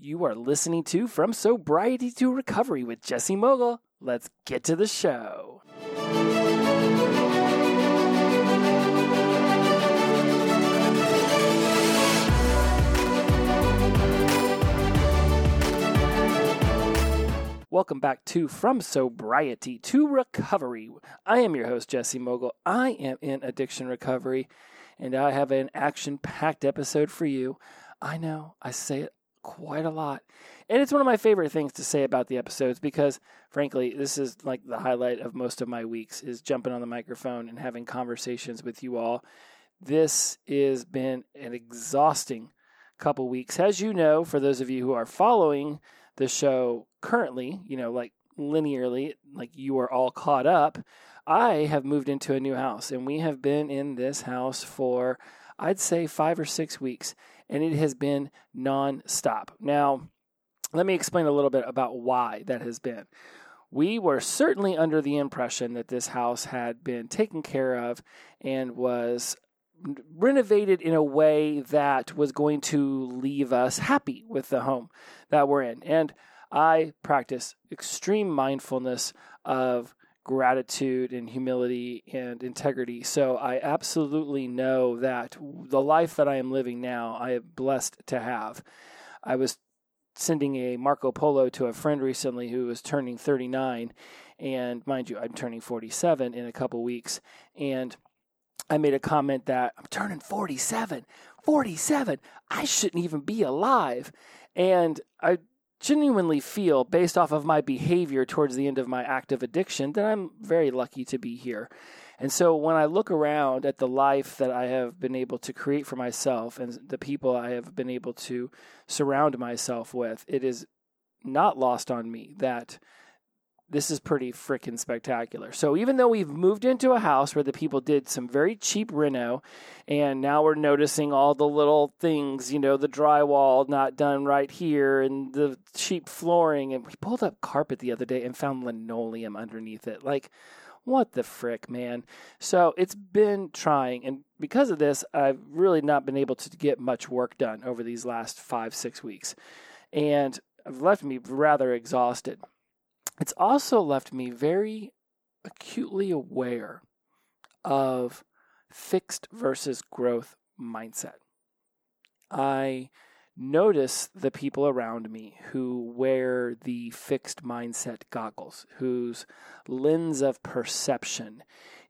You are listening to From Sobriety to Recovery with Jesse Mogul. Let's get to the show. Welcome back to From Sobriety to Recovery. I am your host, Jesse Mogul. I am in addiction recovery, and I have an action packed episode for you. I know I say it quite a lot, and it's one of my favorite things to say about the episodes because, frankly, this is like the highlight of most of my weeks is jumping on the microphone and having conversations with you all. This has been an exhausting couple weeks. As you know, for those of you who are following the show currently, you know, like linearly, like you are all caught up, I have moved into a new house and we have been in this house for, I'd say, five or six weeks, and it has been nonstop. Now, let me explain a little bit about why that has been. We were certainly under the impression that this house had been taken care of and was renovated in a way that was going to leave us happy with the home that we're in. And I practice extreme mindfulness of gratitude and humility and integrity. So I absolutely know that the life that I am living now, I am blessed to have. I was sending a Marco Polo to a friend recently who was turning 39. And mind you, I'm turning 47 in a couple weeks. And I made a comment that I'm turning 47. 47. I shouldn't even be alive. And I genuinely feel, based off of my behavior towards the end of my active addiction, that I'm very lucky to be here. And so when I look around at the life that I have been able to create for myself and the people I have been able to surround myself with, it is not lost on me that this is pretty freaking spectacular. So even though we've moved into a house where the people did some very cheap reno, and now we're noticing all the little things, you know, the drywall not done right here, and the cheap flooring, and we pulled up carpet the other day and found linoleum underneath it. Like, what the frick, man? So it's been trying, and because of this, I've really not been able to get much work done over these last five, six weeks, and I've left me rather exhausted. It's also left me very acutely aware of fixed versus growth mindset. I notice the people around me who wear the fixed mindset goggles, whose lens of perception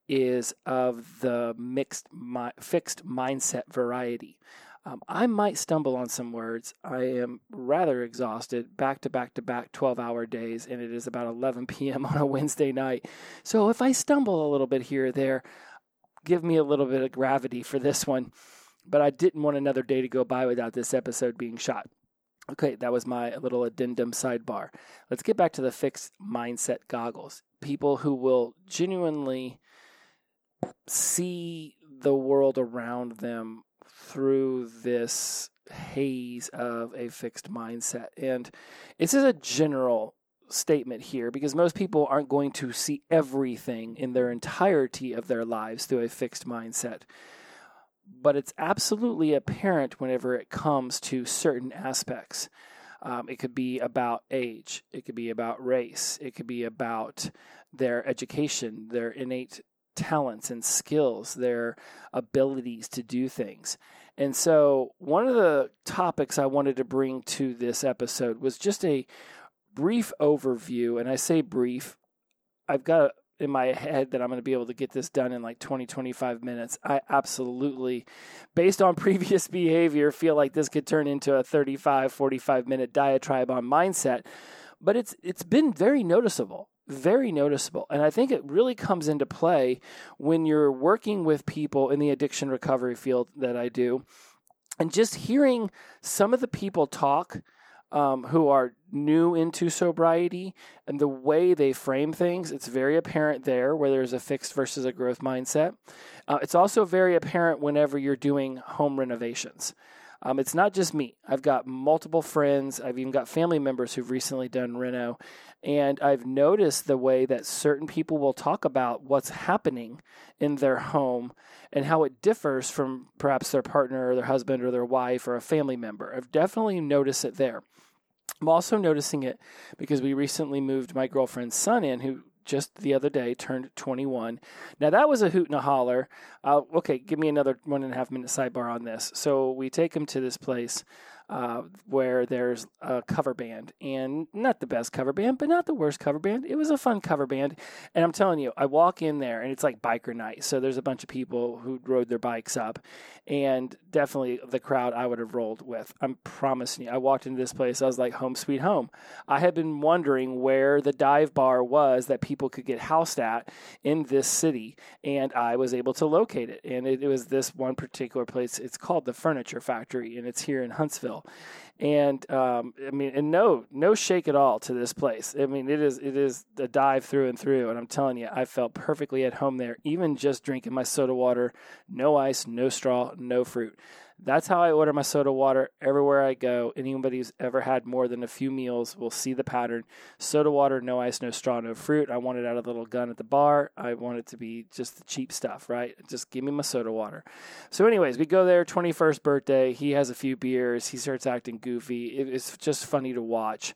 is of the mixed mi- fixed mindset variety. Um, I might stumble on some words. I am rather exhausted, back to back to back 12 hour days, and it is about 11 p.m. on a Wednesday night. So if I stumble a little bit here or there, give me a little bit of gravity for this one. But I didn't want another day to go by without this episode being shot. Okay, that was my little addendum sidebar. Let's get back to the fixed mindset goggles. People who will genuinely see the world around them through this haze of a fixed mindset. And this is a general statement here because most people aren't going to see everything in their entirety of their lives through a fixed mindset. But it's absolutely apparent whenever it comes to certain aspects. Um, it could be about age, it could be about race, it could be about their education, their innate talents and skills, their abilities to do things. And so, one of the topics I wanted to bring to this episode was just a brief overview. And I say brief, I've got in my head that I'm going to be able to get this done in like 20, 25 minutes. I absolutely, based on previous behavior, feel like this could turn into a 35, 45 minute diatribe on mindset. But it's it's been very noticeable very noticeable. And I think it really comes into play when you're working with people in the addiction recovery field that I do. And just hearing some of the people talk um, who are new into sobriety and the way they frame things, it's very apparent there where there's a fixed versus a growth mindset. Uh, it's also very apparent whenever you're doing home renovations. Um, it's not just me. I've got multiple friends. I've even got family members who've recently done reno. And I've noticed the way that certain people will talk about what's happening in their home and how it differs from perhaps their partner or their husband or their wife or a family member. I've definitely noticed it there. I'm also noticing it because we recently moved my girlfriend's son in, who just the other day turned 21. Now that was a hoot and a holler. Uh, okay, give me another one and a half minute sidebar on this. So we take him to this place uh, where there's a cover band, and not the best cover band, but not the worst cover band. It was a fun cover band, and I'm telling you, I walk in there, and it's like biker night. So there's a bunch of people who rode their bikes up, and definitely the crowd I would have rolled with. I'm promising you. I walked into this place, I was like, home sweet home. I had been wondering where the dive bar was that people could get housed at in this city, and I was able to locate it. And it, it was this one particular place. It's called the Furniture Factory, and it's here in Huntsville. And um, I mean, and no, no shake at all to this place. I mean, it is it is a dive through and through. And I'm telling you, I felt perfectly at home there, even just drinking my soda water, no ice, no straw, no fruit. That's how I order my soda water everywhere I go. Anybody who's ever had more than a few meals will see the pattern. Soda water, no ice, no straw, no fruit. I want it out of the little gun at the bar. I want it to be just the cheap stuff, right? Just give me my soda water. So, anyways, we go there, 21st birthday. He has a few beers. He starts acting goofy. It's just funny to watch.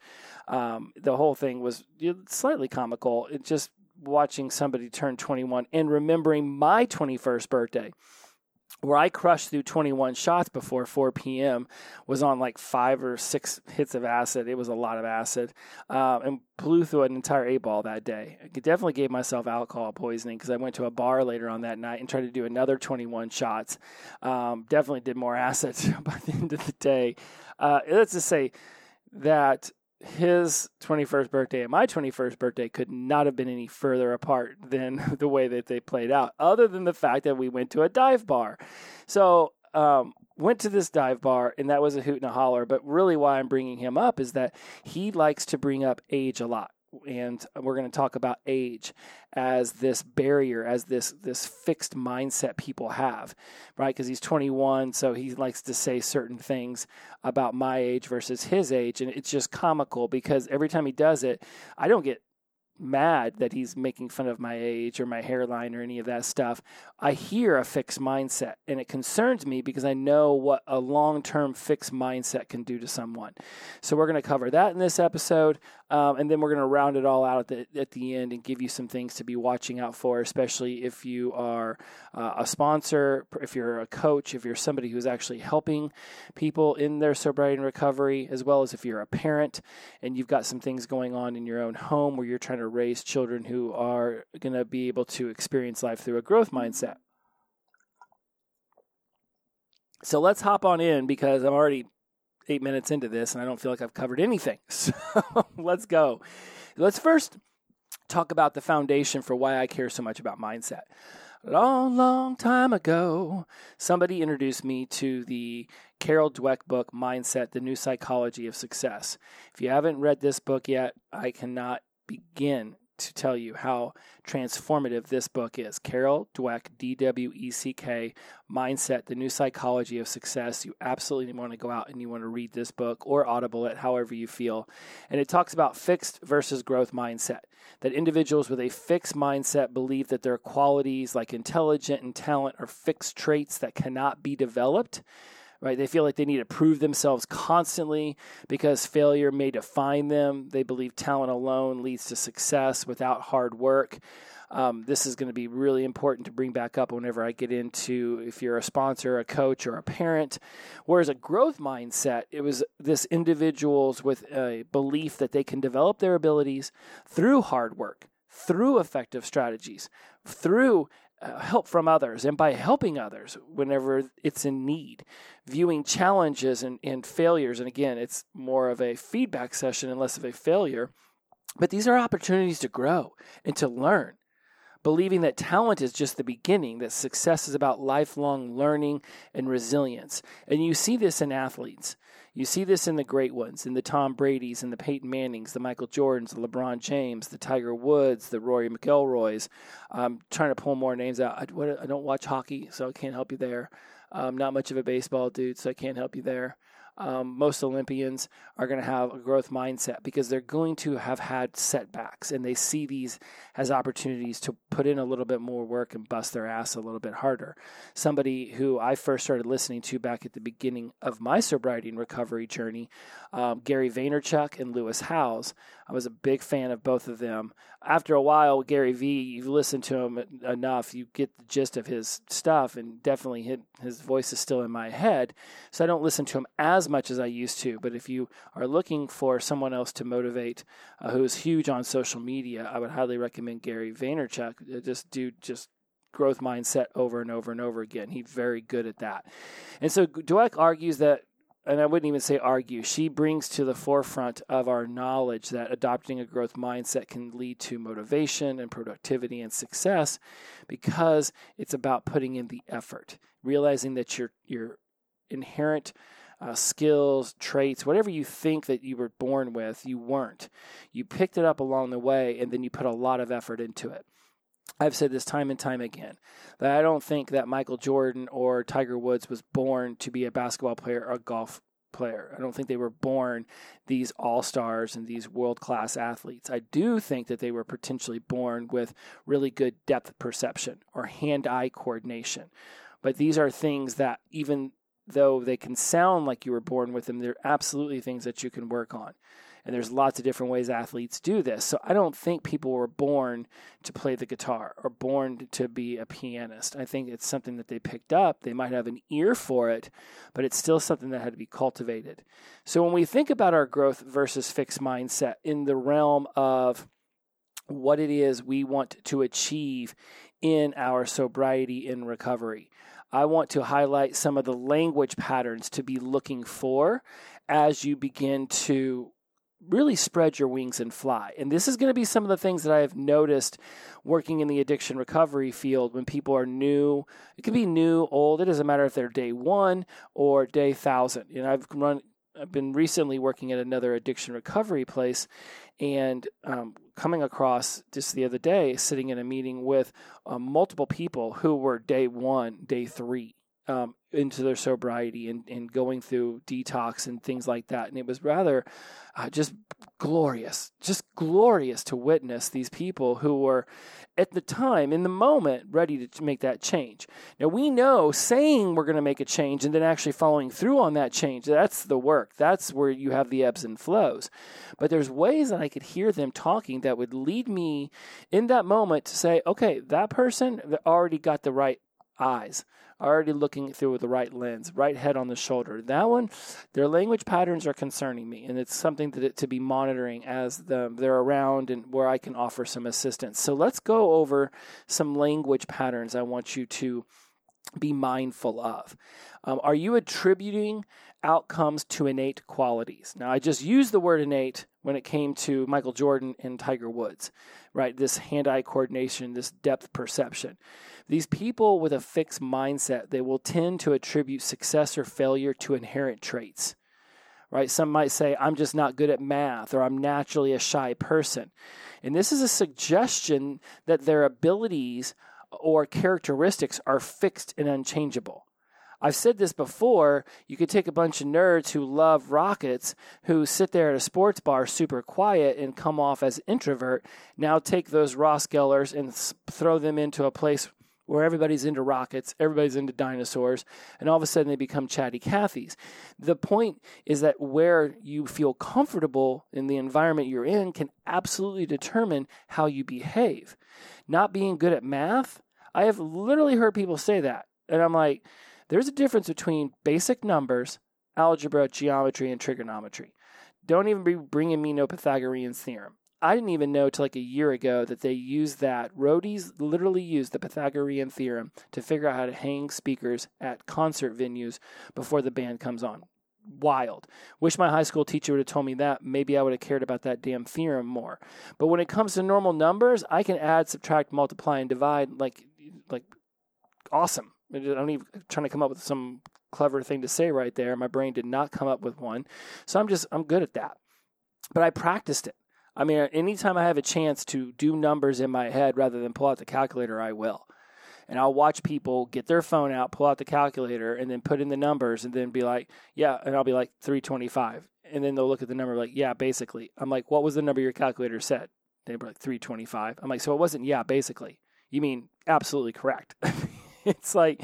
Um, the whole thing was slightly comical. It just watching somebody turn 21 and remembering my 21st birthday where I crushed through 21 shots before 4 p.m. was on like five or six hits of acid. It was a lot of acid, um, and blew through an entire eight ball that day. I definitely gave myself alcohol poisoning because I went to a bar later on that night and tried to do another 21 shots. Um, definitely did more acid by the end of the day. Uh, let's just say that his 21st birthday and my 21st birthday could not have been any further apart than the way that they played out, other than the fact that we went to a dive bar. So, um, went to this dive bar, and that was a hoot and a holler. But really, why I'm bringing him up is that he likes to bring up age a lot and we're going to talk about age as this barrier as this this fixed mindset people have right? Because he's 21 so he likes to say certain things about my age versus his age and it's just comical because every time he does it i don't get mad that he's making fun of my age or my hairline or any of that stuff. I hear a fixed mindset and it concerns me because I know what a long term fixed mindset can do to someone. So we're going to cover that in this episode. Um, and then we're going to round it all out at the, at the end and give you some things to be watching out for, especially if you are uh, a sponsor, if you're a coach, if you're somebody who's actually helping people in their sobriety and recovery, as well as if you're a parent and you've got some things going on in your own home where you're trying to raise children who are going to be able to experience life through a growth mindset. So let's hop on in because I'm already eight minutes into this and I don't feel like I've covered anything. So let's go. Let's first talk about the foundation for why I care so much about mindset. Long, long time ago, somebody introduced me to the Carol Dweck book, Mindset The New Psychology of Success. If you haven't read this book yet, I cannot begin to tell you how transformative this book is. Carol Dweck, D W E C K, Mindset, The New Psychology of Success. You absolutely want to go out and you want to read this book or audible it, however you feel. And it talks about fixed versus growth mindset. That individuals with a fixed mindset believe that their qualities like intelligent and talent are fixed traits that cannot be developed right? They feel like they need to prove themselves constantly because failure may define them. They believe talent alone leads to success without hard work. Um, this is going to be really important to bring back up whenever I get into if you're a sponsor, a coach, or a parent. Whereas a growth mindset, it was this individuals with a belief that they can develop their abilities through hard work, through effective strategies, through Uh, help from others and by helping others whenever it's in need, viewing challenges and, and failures. And again, it's more of a feedback session and less of a failure. But these are opportunities to grow and to learn. Believing that talent is just the beginning, that success is about lifelong learning and resilience. And you see this in athletes. You see this in the great ones, in the Tom Brady's and the Peyton Mannings, the Michael Jordans, the LeBron James, the Tiger Woods, the Rory McIlroys. I'm trying to pull more names out. I, what, I don't watch hockey, so I can't help you there. I'm not much of a baseball dude, so I can't help you there. Um, most Olympians are going to have a growth mindset because they're going to have had setbacks and they see these as opportunities to put in a little bit more work and bust their ass a little bit harder. Somebody who I first started listening to back at the beginning of my sobriety and recovery journey, um, Gary Vaynerchuk and Lewis Howes. I was a big fan of both of them. After a while, Gary V, you've listened to him enough, you get the gist of his stuff, and definitely his, voice is still in my head. So I don't listen to him as much as I used to. But if you are looking for someone else to motivate uh, who is huge on social media, I would highly recommend Gary Vaynerchuk. Just do just growth mindset over and over and over again. He's very good at that. And so Dweck argues that and I wouldn't even say argue, she brings to the forefront of our knowledge that adopting a growth mindset can lead to motivation and productivity and success because it's about putting in the effort, realizing that your your inherent uh, skills, traits, whatever you think that you were born with, you weren't. You picked it up along the way and then you put a lot of effort into it. I've said this time and time again that I don't think that Michael Jordan or Tiger Woods was born to be a basketball player or a golf player. I don't think they were born these all stars and these world class athletes. I do think that they were potentially born with really good depth perception or hand eye coordination. But these are things that, even though they can sound like you were born with them, they're absolutely things that you can work on. And there's lots of different ways athletes do this. So I don't think people were born to play the guitar or born to be a pianist. I think it's something that they picked up. They might have an ear for it, but it's still something that had to be cultivated. So when we think about our growth versus fixed mindset in the realm of what it is we want to achieve in our sobriety in recovery. I want to highlight some of the language patterns to be looking for as you begin to really spread your wings and fly. And this is going to be some of the things that I have noticed working in the addiction recovery field when people are new. It could be new, old. It doesn't matter if they're day one or day thousand. You know, I've run. I've been recently working at another addiction recovery place, and um, coming across just the other day, sitting in a meeting with uh, multiple people who were day one, day three, um, into their sobriety and, and going through detox and things like that. And it was rather uh, just glorious, just glorious to witness these people who were at the time, in the moment, ready to make that change. Now, we know saying we're going to make a change and then actually following through on that change, that's the work. That's where you have the ebbs and flows. But there's ways that I could hear them talking that would lead me in that moment to say, okay, that person already got the right eyes already looking through the right lens, right head on the shoulder. That one, their language patterns are concerning me, and it's something to, to be monitoring as the, they're around and where I can offer some assistance. So let's go over some language patterns I want you to be mindful of. Um, are you attributing outcomes to innate qualities? Now, I just used the word innate when it came to Michael Jordan and Tiger Woods, right? This hand eye coordination, this depth perception. These people with a fixed mindset, they will tend to attribute success or failure to inherent traits. Right? Some might say, I'm just not good at math, or I'm naturally a shy person. And this is a suggestion that their abilities or characteristics are fixed and unchangeable. I've said this before. You could take a bunch of nerds who love rockets, who sit there at a sports bar super quiet and come off as introvert. Now take those Ross Gellers and throw them into a place where everybody's into rockets, everybody's into dinosaurs, and all of a sudden they become chatty Cathys. The point is that where you feel comfortable in the environment you're in can absolutely determine how you behave. Not being good at math, I have literally heard people say that. And I'm like, there's a difference between basic numbers, algebra, geometry, and trigonometry. Don't even be bringing me no Pythagorean theorem. I didn't even know till like a year ago that they use that. Roadies literally use the Pythagorean theorem to figure out how to hang speakers at concert venues before the band comes on. Wild. Wish my high school teacher would have told me that. Maybe I would have cared about that damn theorem more. But when it comes to normal numbers, I can add, subtract, multiply, and divide like like awesome. I don't even I'm trying to come up with some clever thing to say right there. My brain did not come up with one. So I'm just I'm good at that. But I practiced it. I mean, anytime I have a chance to do numbers in my head rather than pull out the calculator, I will. And I'll watch people get their phone out, pull out the calculator, and then put in the numbers, and then be like, "Yeah," and I'll be like 325, and then they'll look at the number like, "Yeah, basically." I'm like, "What was the number your calculator said?" They were like 325. I'm like, "So it wasn't yeah, basically." You mean absolutely correct. it's like,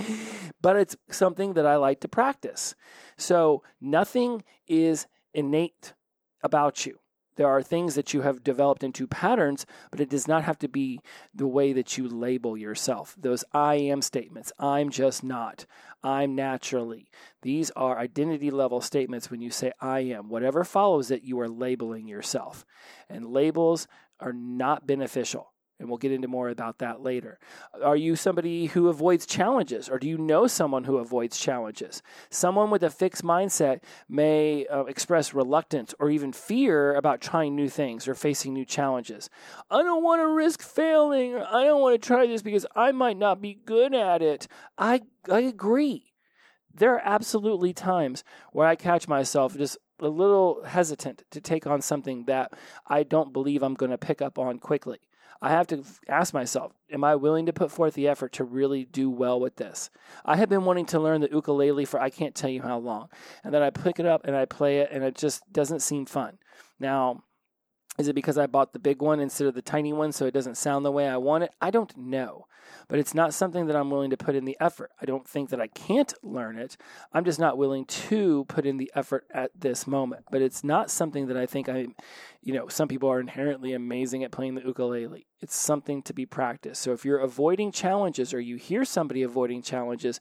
but it's something that I like to practice. So nothing is innate about you. There are things that you have developed into patterns, but it does not have to be the way that you label yourself. Those I am statements, I'm just not, I'm naturally. These are identity level statements when you say I am. Whatever follows it, you are labeling yourself. And labels are not beneficial. And we'll get into more about that later. Are you somebody who avoids challenges, or do you know someone who avoids challenges? Someone with a fixed mindset may uh, express reluctance or even fear about trying new things or facing new challenges. I don't want to risk failing, or I don't want to try this because I might not be good at it. I, I agree. There are absolutely times where I catch myself just a little hesitant to take on something that I don't believe I'm going to pick up on quickly. I have to ask myself, am I willing to put forth the effort to really do well with this? I have been wanting to learn the ukulele for I can't tell you how long. And then I pick it up and I play it and it just doesn't seem fun. Now, is it because I bought the big one instead of the tiny one so it doesn't sound the way I want it? I don't know. But it's not something that I'm willing to put in the effort. I don't think that I can't learn it. I'm just not willing to put in the effort at this moment. But it's not something that I think I'm, you know, some people are inherently amazing at playing the ukulele. It's something to be practiced. So if you're avoiding challenges or you hear somebody avoiding challenges,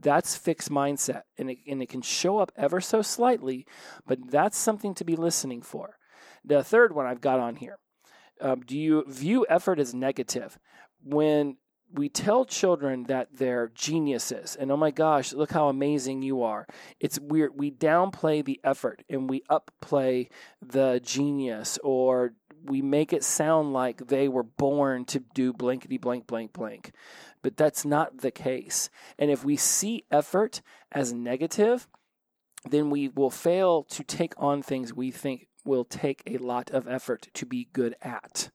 that's fixed mindset. And it, and it can show up ever so slightly, but that's something to be listening for. The third one I've got on here. Um, do you view effort as negative? When we tell children that they're geniuses and oh my gosh, look how amazing you are. It's weird. We downplay the effort and we upplay the genius or we make it sound like they were born to do blankety blank blank blank. But that's not the case. And if we see effort as negative, then we will fail to take on things we think will take a lot of effort to be good at.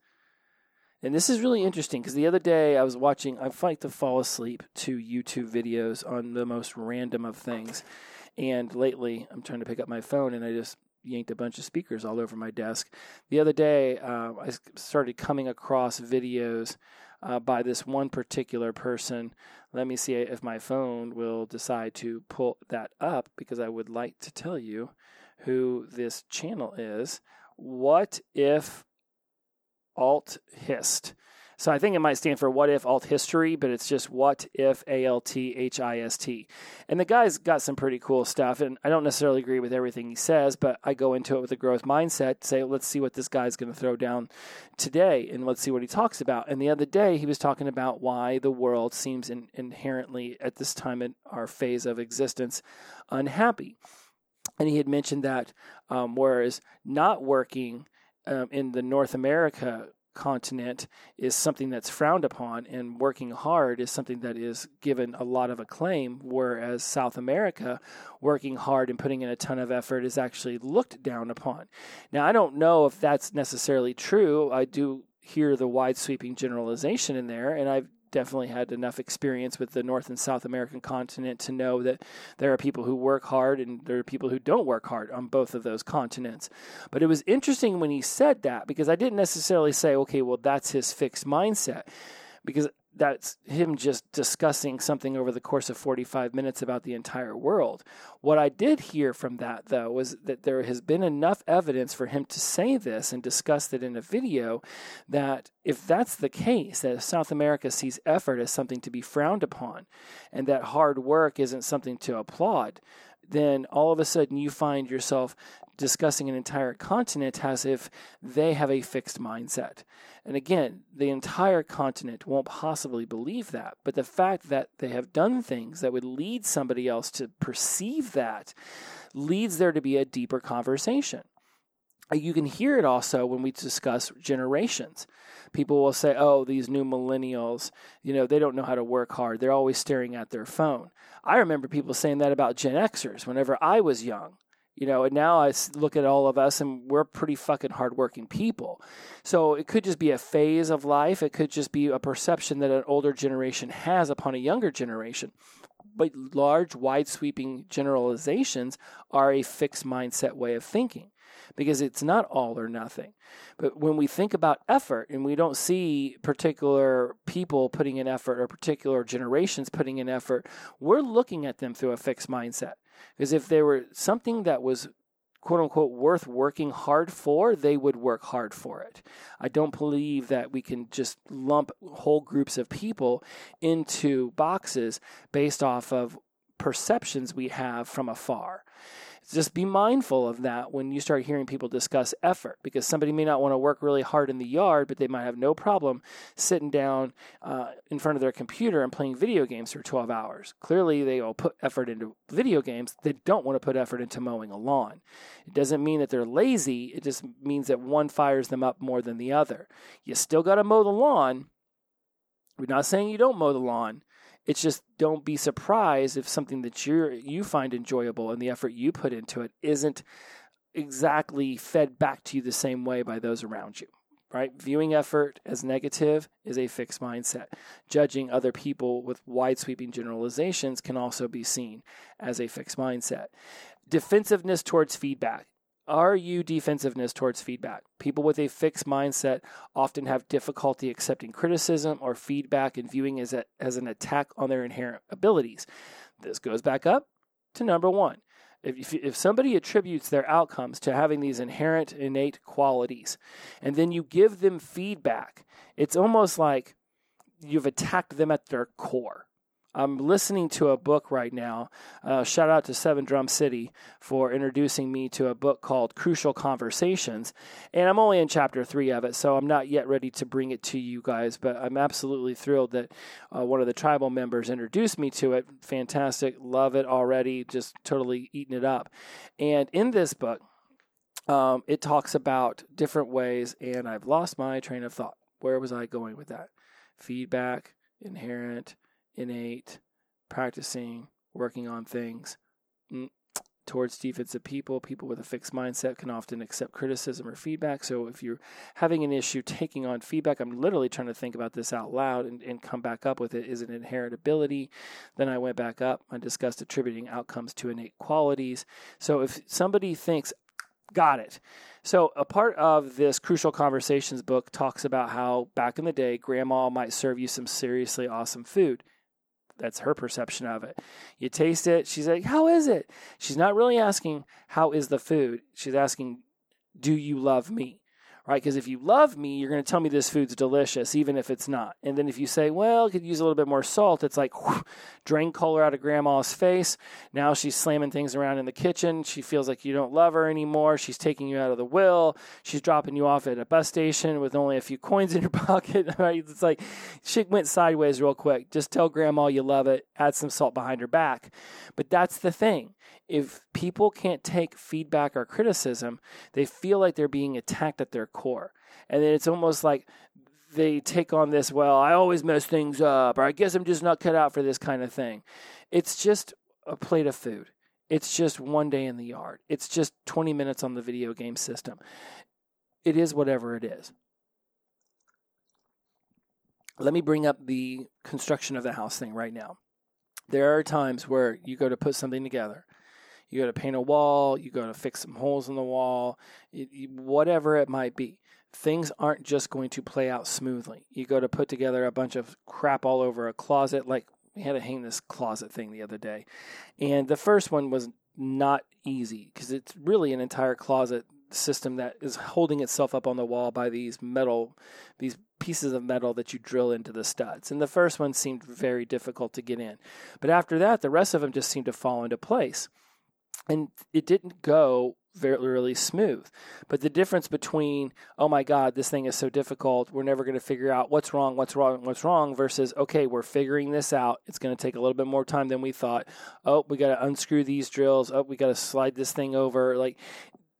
And this is really interesting because the other day I was watching, I fight to fall asleep to YouTube videos on the most random of things. And lately I'm trying to pick up my phone and I just yanked a bunch of speakers all over my desk. The other day uh, I started coming across videos uh, by this one particular person. Let me see if my phone will decide to pull that up because I would like to tell you who this channel is. What if alt hist? So I think it might stand for what if alt history, but it's just what if A L T H I S T. And the guy's got some pretty cool stuff. And I don't necessarily agree with everything he says, but I go into it with a growth mindset, say, let's see what this guy's going to throw down today and let's see what he talks about. And the other day, he was talking about why the world seems in, inherently, at this time in our phase of existence, unhappy. And he had mentioned that um, whereas not working um, in the North America continent is something that's frowned upon, and working hard is something that is given a lot of acclaim, whereas South America, working hard and putting in a ton of effort is actually looked down upon. Now, I don't know if that's necessarily true. I do hear the wide sweeping generalization in there, and I've definitely had enough experience with the North and South American continent to know that there are people who work hard and there are people who don't work hard on both of those continents. But it was interesting when he said that because I didn't necessarily say, okay, well, that's his fixed mindset. Because that's him just discussing something over the course of 45 minutes about the entire world. What I did hear from that, though, was that there has been enough evidence for him to say this and discuss it in a video that if that's the case, that South America sees effort as something to be frowned upon and that hard work isn't something to applaud, then all of a sudden you find yourself discussing an entire continent as if they have a fixed mindset. And again, the entire continent won't possibly believe that. But the fact that they have done things that would lead somebody else to perceive that leads there to be a deeper conversation. Uh, you can hear it also when we discuss generations. People will say, oh, these new millennials, you know, they don't know how to work hard. They're always staring at their phone. I remember people saying that about Gen Xers whenever I was young You know, and now I look at all of us and we're pretty fucking hardworking people. So it could just be a phase of life. It could just be a perception that an older generation has upon a younger generation. But large, wide sweeping generalizations are a fixed mindset way of thinking because it's not all or nothing. But when we think about effort and we don't see particular people putting in effort or particular generations putting in effort, we're looking at them through a fixed mindset. Because if there were something that was quote unquote worth working hard for, they would work hard for it. I don't believe that we can just lump whole groups of people into boxes based off of perceptions we have from afar just be mindful of that when you start hearing people discuss effort because somebody may not want to work really hard in the yard, but they might have no problem sitting down uh, in front of their computer and playing video games for 12 hours. Clearly, they will put effort into video games. They don't want to put effort into mowing a lawn. It doesn't mean that they're lazy, it just means that one fires them up more than the other. You still got to mow the lawn. We're not saying you don't mow the lawn it's just don't be surprised if something that you you find enjoyable and the effort you put into it isn't exactly fed back to you the same way by those around you. Right? Viewing effort as negative is a fixed mindset. Judging other people with wide sweeping generalizations can also be seen as a fixed mindset. Defensiveness towards feedback. Are you defensiveness towards feedback? People with a fixed mindset often have difficulty accepting criticism or feedback and viewing as, a, as an attack on their inherent abilities. This goes back up to number one. If, if somebody attributes their outcomes to having these inherent innate qualities, and then you give them feedback, it's almost like you've attacked them at their core. I'm listening to a book right now. Uh, shout out to Seven Drum City for introducing me to a book called Crucial Conversations. And I'm only in chapter three of it, so I'm not yet ready to bring it to you guys. But I'm absolutely thrilled that uh, one of the tribal members introduced me to it. Fantastic. Love it already. Just totally eating it up. And in this book, um, it talks about different ways, and I've lost my train of thought. Where was I going with that? Feedback, inherent innate, practicing, working on things. Mm, towards defensive people, people with a fixed mindset can often accept criticism or feedback. So if you're having an issue taking on feedback, I'm literally trying to think about this out loud and, and come back up with it. Is it inherent ability? Then I went back up. I discussed attributing outcomes to innate qualities. So if somebody thinks, got it. So, a part of this Crucial Conversations book talks about how back in the day, grandma might serve you some seriously awesome food. That's her perception of it. You taste it. She's like, How is it? She's not really asking, How is the food? She's asking, Do you love me? Right? Because if you love me, you're going to tell me this food's delicious, even if it's not. And then if you say, well, could use a little bit more salt, it's like whew, drain color out of grandma's face. Now she's slamming things around in the kitchen. She feels like you don't love her anymore. She's taking you out of the will. She's dropping you off at a bus station with only a few coins in your pocket, right? It's like shit went sideways real quick. Just tell grandma you love it, add some salt behind her back. But that's the thing if people can't take feedback or criticism, they feel like they're being attacked at their core. And then it's almost like they take on this, well, I always mess things up, or I guess I'm just not cut out for this kind of thing. It's just a plate of food. It's just one day in the yard. It's just 20 minutes on the video game system. It is whatever it is. Let me bring up the construction of the house thing right now. There are times where you go to put something together you got to paint a wall, you got to fix some holes in the wall, whatever it might be. Things aren't just going to play out smoothly. You got to put together a bunch of crap all over a closet, like we had to hang this closet thing the other day. And the first one was not easy because it's really an entire closet system that is holding itself up on the wall by these metal, these pieces of metal that you drill into the studs. And the first one seemed very difficult to get in. But after that, the rest of them just seemed to fall into place and it didn't go very really smooth. But the difference between, oh my God, this thing is so difficult, we're never going to figure out what's wrong, what's wrong, what's wrong, versus, okay, we're figuring this out. It's going to take a little bit more time than we thought. Oh, we got to unscrew these drills. Oh, we got to slide this thing over. Like,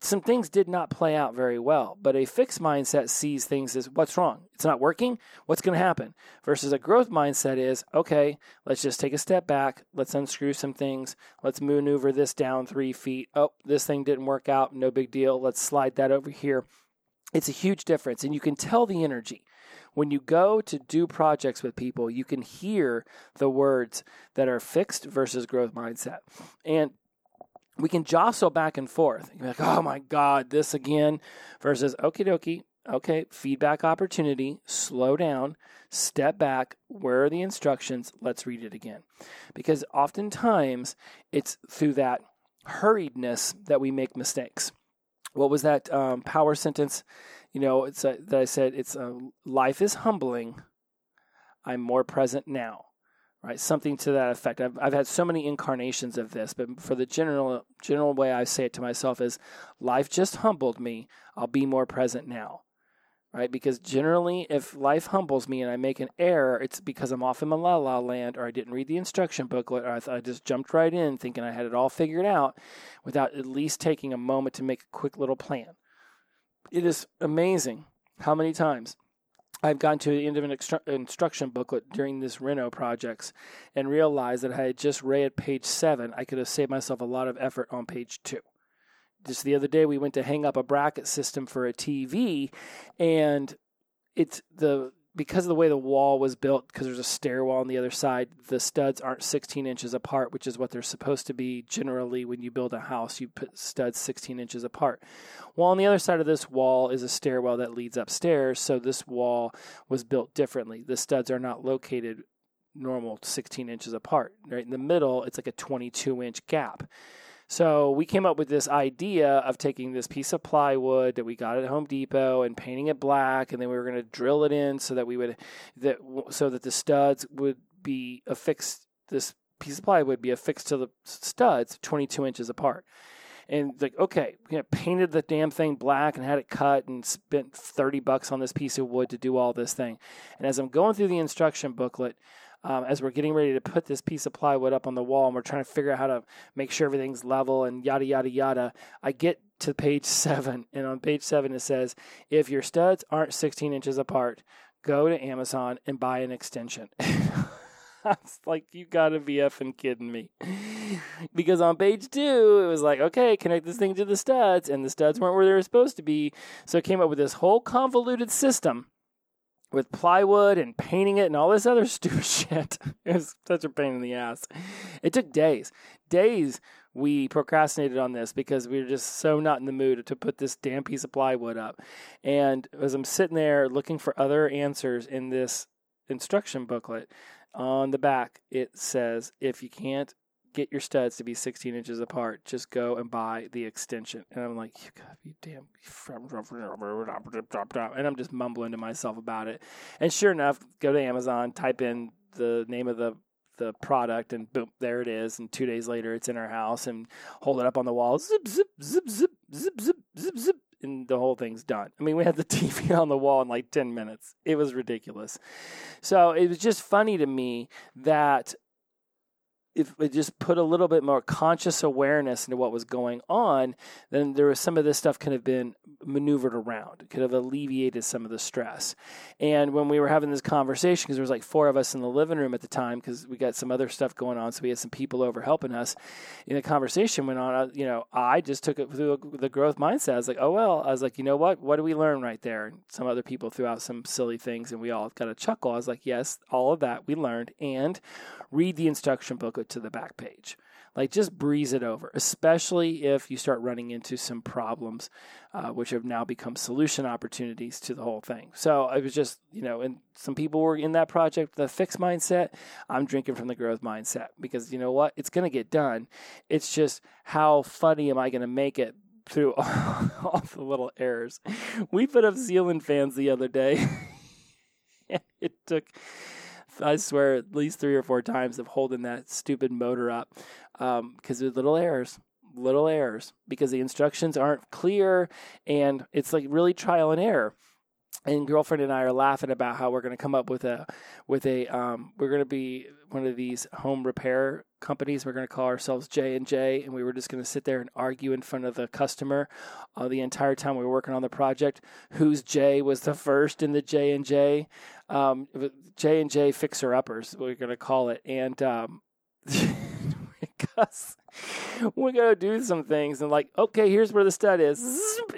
some things did not play out very well. But a fixed mindset sees things as what's wrong? It's not working. What's going to happen? Versus a growth mindset is okay, let's just take a step back. Let's unscrew some things. Let's maneuver this down three feet. Oh, this thing didn't work out. No big deal. Let's slide that over here. It's a huge difference. And you can tell the energy. When you go to do projects with people, you can hear the words that are fixed versus growth mindset. And we can jostle back and forth. You're like, oh my God, this again, versus okie dokie, okay, feedback opportunity, slow down, step back. Where are the instructions? Let's read it again. Because oftentimes it's through that hurriedness that we make mistakes. What was that um, power sentence? You know, it's a, that I said. It's a, life is humbling. I'm more present now right? Something to that effect. I've, I've had so many incarnations of this, but for the general general way I say it to myself is, life just humbled me. I'll be more present now, right? Because generally, if life humbles me and I make an error, it's because I'm off in my la la land, or I didn't read the instruction booklet, or I, th- I just jumped right in thinking I had it all figured out, without at least taking a moment to make a quick little plan. It is amazing how many times I've gone to the end of an instruction booklet during this Reno projects and realized that I had just read page seven. I could have saved myself a lot of effort on page two. Just the other day, we went to hang up a bracket system for a TV, and it's the because of the way the wall was built, because there's a stairwell on the other side, the studs aren't 16 inches apart, which is what they're supposed to be generally when you build a house. You put studs 16 inches apart. Well, on the other side of this wall is a stairwell that leads upstairs, so this wall was built differently. The studs are not located normal 16 inches apart. Right in the middle, it's like a 22 inch gap. So we came up with this idea of taking this piece of plywood that we got at Home Depot and painting it black, and then we were going to drill it in so that we would that so that the studs would be affixed. This piece of plywood would be affixed to the studs, 22 inches apart. And like, okay, we painted the damn thing black and had it cut and spent 30 bucks on this piece of wood to do all this thing. And as I'm going through the instruction booklet, um, as we're getting ready to put this piece of plywood up on the wall and we're trying to figure out how to make sure everything's level and yada, yada, yada, I get to page seven. And on page seven, it says, if your studs aren't 16 inches apart, go to Amazon and buy an extension. I was like, you gotta be effing kidding me. because on page two, it was like, okay, connect this thing to the studs, and the studs weren't where they were supposed to be. So it came up with this whole convoluted system with plywood and painting it and all this other stupid shit. it was such a pain in the ass. It took days. Days we procrastinated on this because we were just so not in the mood to put this damn piece of plywood up. And as I'm sitting there looking for other answers in this instruction booklet, on the back it says if you can't get your studs to be 16 inches apart. Just go and buy the extension. And I'm like, you gotta be damn. And I'm just mumbling to myself about it. And sure enough, go to Amazon, type in the name of the the product, and boom, there it is. And two days later, it's in our house, and hold it up on the wall. Zip, zip, zip, zip, zip, zip, zip, zip. And the whole thing's done. I mean, we had the TV on the wall in like 10 minutes. It was ridiculous. So it was just funny to me that if we just put a little bit more conscious awareness into what was going on, then there was some of this stuff could have been maneuvered around, could have alleviated some of the stress. And when we were having this conversation, because there was like four of us in the living room at the time, because we got some other stuff going on, so we had some people over helping us. And the conversation went on. Uh, you know, I just took it through the growth mindset. I was like, oh well. I was like, you know what? What do we learn right there? And some other people threw out some silly things, and we all got a chuckle. I was like, yes, all of that we learned, and read the instruction booklet to the back page. Like just breeze it over, especially if you start running into some problems, uh, which have now become solution opportunities to the whole thing. So I was just, you know, and some people were in that project, the fixed mindset. I'm drinking from the growth mindset because you know what? It's going to get done. It's just how funny am I going to make it through all, all the little errors. We put up ceiling fans the other day. it took I swear, at least three or four times of holding that stupid motor up because um, there's little errors, little errors because the instructions aren't clear and it's like really trial and error. And girlfriend and I are laughing about how we're going to come up with a with a um, we're going to be one of these home repair companies. We're going to call ourselves J and J, and we were just going to sit there and argue in front of the customer uh, the entire time we were working on the project. Whose J was the first in the J and J? Um, J and J fixer uppers. We're going to call it, and um, because we to do some things and like, okay, here's where the stud is,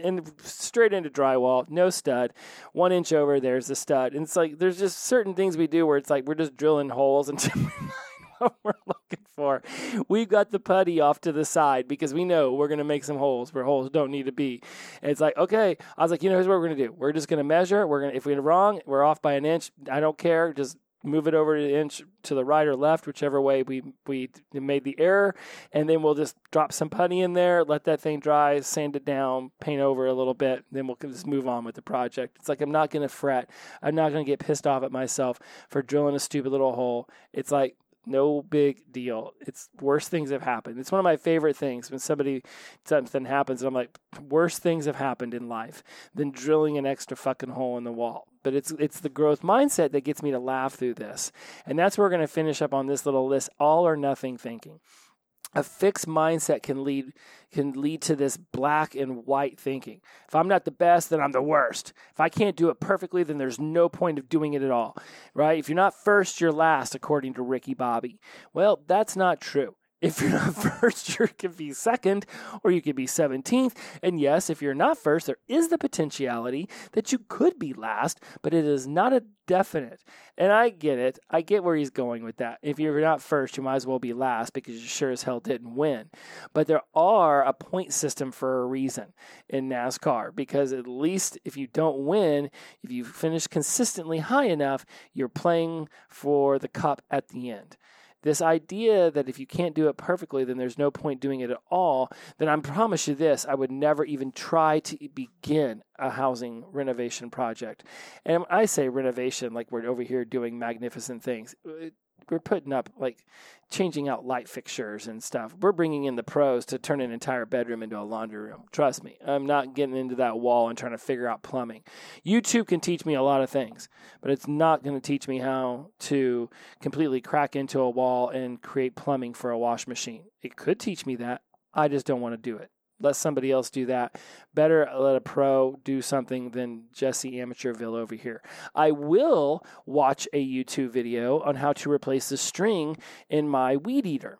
and straight into drywall, no stud, one inch over, there's the stud, and it's like there's just certain things we do where it's like we're just drilling holes until we find what we're looking for. We've got the putty off to the side because we know we're going to make some holes where holes don't need to be. And it's like, okay, I was like, you know, here's what we're going to do. We're just going to measure. We're going to, if we're wrong, we're off by an inch. I don't care. Just move it over an inch to the right or left, whichever way we we made the error, and then we'll just drop some putty in there, let that thing dry, sand it down, paint over a little bit, then we'll just move on with the project. It's like I'm not going to fret. I'm not going to get pissed off at myself for drilling a stupid little hole. It's like no big deal. It's worse things have happened. It's one of my favorite things when somebody something happens and I'm like, worse things have happened in life than drilling an extra fucking hole in the wall. But it's it's the growth mindset that gets me to laugh through this. And that's where we're gonna finish up on this little list, all or nothing thinking a fixed mindset can lead can lead to this black and white thinking. If I'm not the best, then I'm the worst. If I can't do it perfectly, then there's no point of doing it at all. Right? If you're not first, you're last according to Ricky Bobby. Well, that's not true. If you're not first, you could be second or you could be 17th. And yes, if you're not first, there is the potentiality that you could be last, but it is not a definite. And I get it. I get where he's going with that. If you're not first, you might as well be last because you sure as hell didn't win. But there are a point system for a reason in NASCAR because at least if you don't win, if you finish consistently high enough, you're playing for the cup at the end this idea that if you can't do it perfectly, then there's no point doing it at all, then I promise you this I would never even try to begin a housing renovation project. And I say renovation like we're over here doing magnificent things uh, we're putting up like changing out light fixtures and stuff. We're bringing in the pros to turn an entire bedroom into a laundry room. Trust me, I'm not getting into that wall and trying to figure out plumbing. YouTube can teach me a lot of things, but it's not going to teach me how to completely crack into a wall and create plumbing for a wash machine. It could teach me that. I just don't want to do it let somebody else do that. Better let a pro do something than Jesse Amateurville over here. I will watch a YouTube video on how to replace the string in my weed eater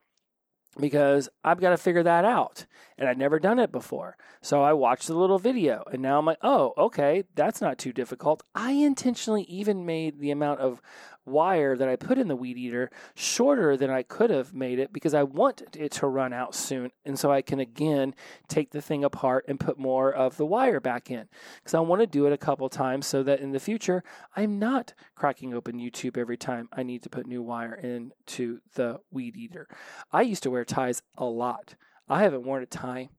because I've got to figure that out. And I'd never done it before. So I watched the little video and now I'm like, oh, okay, that's not too difficult. I intentionally even made the amount of wire that I put in the weed eater shorter than I could have made it because I want it to run out soon. And so I can again take the thing apart and put more of the wire back in because I want to do it a couple times so that in the future I'm not cracking open YouTube every time I need to put new wire into the weed eater. I used to wear ties a lot. I haven't worn a tie.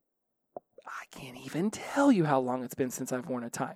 I can't even tell you how long it's been since I've worn a tie.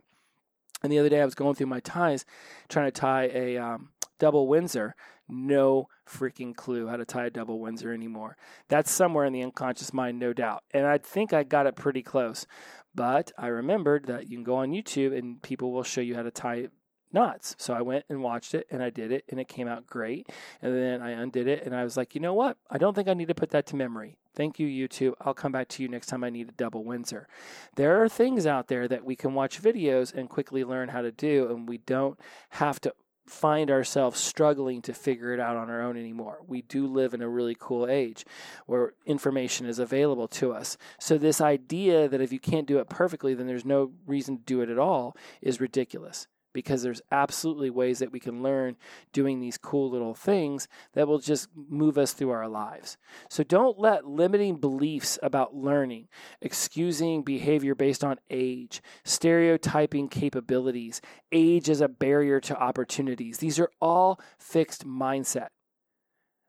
And the other day I was going through my ties trying to tie a um, double Windsor. No freaking clue how to tie a double Windsor anymore. That's somewhere in the unconscious mind, no doubt. And I think I got it pretty close. But I remembered that you can go on YouTube and people will show you how to tie knots. So I went and watched it and I did it and it came out great. And then I undid it and I was like, you know what? I don't think I need to put that to memory. Thank you, YouTube. I'll come back to you next time I need a double Windsor. There are things out there that we can watch videos and quickly learn how to do, and we don't have to find ourselves struggling to figure it out on our own anymore. We do live in a really cool age where information is available to us. So, this idea that if you can't do it perfectly, then there's no reason to do it at all is ridiculous because there's absolutely ways that we can learn doing these cool little things that will just move us through our lives. So don't let limiting beliefs about learning, excusing behavior based on age, stereotyping capabilities, age as a barrier to opportunities. These are all fixed mindset.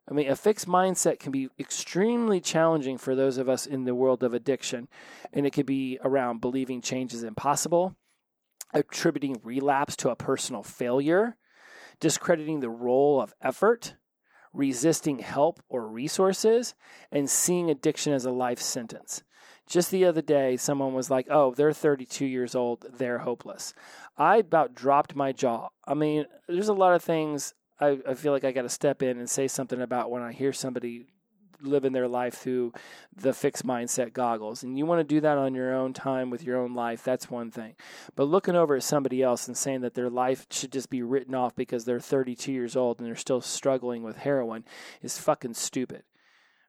I mean, a fixed mindset can be extremely challenging for those of us in the world of addiction, and it could be around believing change is impossible attributing relapse to a personal failure, discrediting the role of effort, resisting help or resources, and seeing addiction as a life sentence. Just the other day, someone was like, oh, they're 32 years old, they're hopeless. I about dropped my jaw. I mean, there's a lot of things I, I feel like I got to step in and say something about when I hear somebody living their life through the fixed mindset goggles. And you want to do that on your own time with your own life, that's one thing. But looking over at somebody else and saying that their life should just be written off because they're 32 years old and they're still struggling with heroin is fucking stupid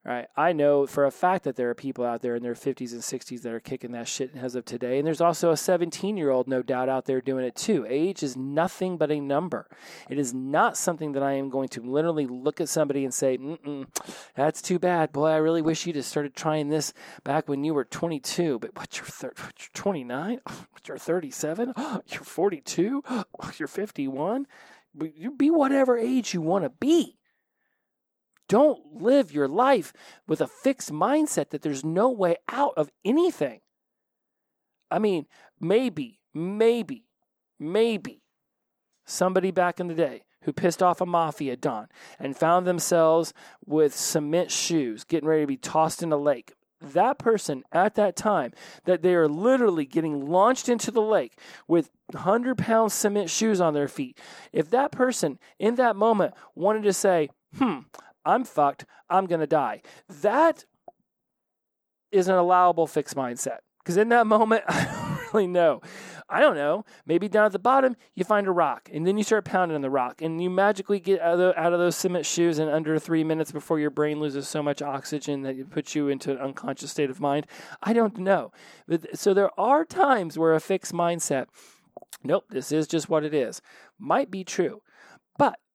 right? I know for a fact that there are people out there in their 50s and 60s that are kicking that shit as of today. And there's also a 17 year old, no doubt, out there doing it too. Age is nothing but a number. It is not something that I am going to literally look at somebody and say, that's too bad. Boy, I really wish you'd have started trying this back when you were 22. But thir- you're 29? You're 37? You're 42? You're 51? You be whatever age you want to be. Don't live your life with a fixed mindset that there's no way out of anything. I mean, maybe, maybe, maybe somebody back in the day who pissed off a mafia don and found themselves with cement shoes getting ready to be tossed in a lake. That person at that time, that they are literally getting launched into the lake with 100 pound cement shoes on their feet. If that person in that moment wanted to say, hmm, I'm fucked. I'm going to die. That is an allowable fixed mindset. Because in that moment, I don't really know. I don't know. Maybe down at the bottom, you find a rock, and then you start pounding on the rock, and you magically get out of, those cement shoes in under three minutes before your brain loses so much oxygen that it puts you into an unconscious state of mind. I don't know. But, so there are times where a fixed mindset, nope, this is just what it is, might be true.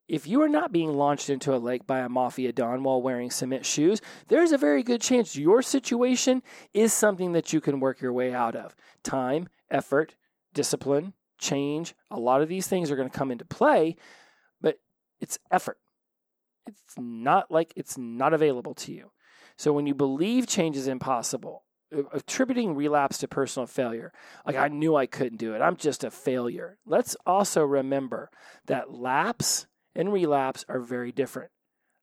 If you are not being launched into a lake by a mafia don while wearing cement shoes, there's a very good chance your situation is something that you can work your way out of. Time, effort, discipline, change, a lot of these things are going to come into play, but it's effort. It's not like it's not available to you. So when you believe change is impossible, attributing relapse to personal failure. Like, I knew I couldn't do it. I'm just a failure. Let's also remember that lapse and relapse are very different.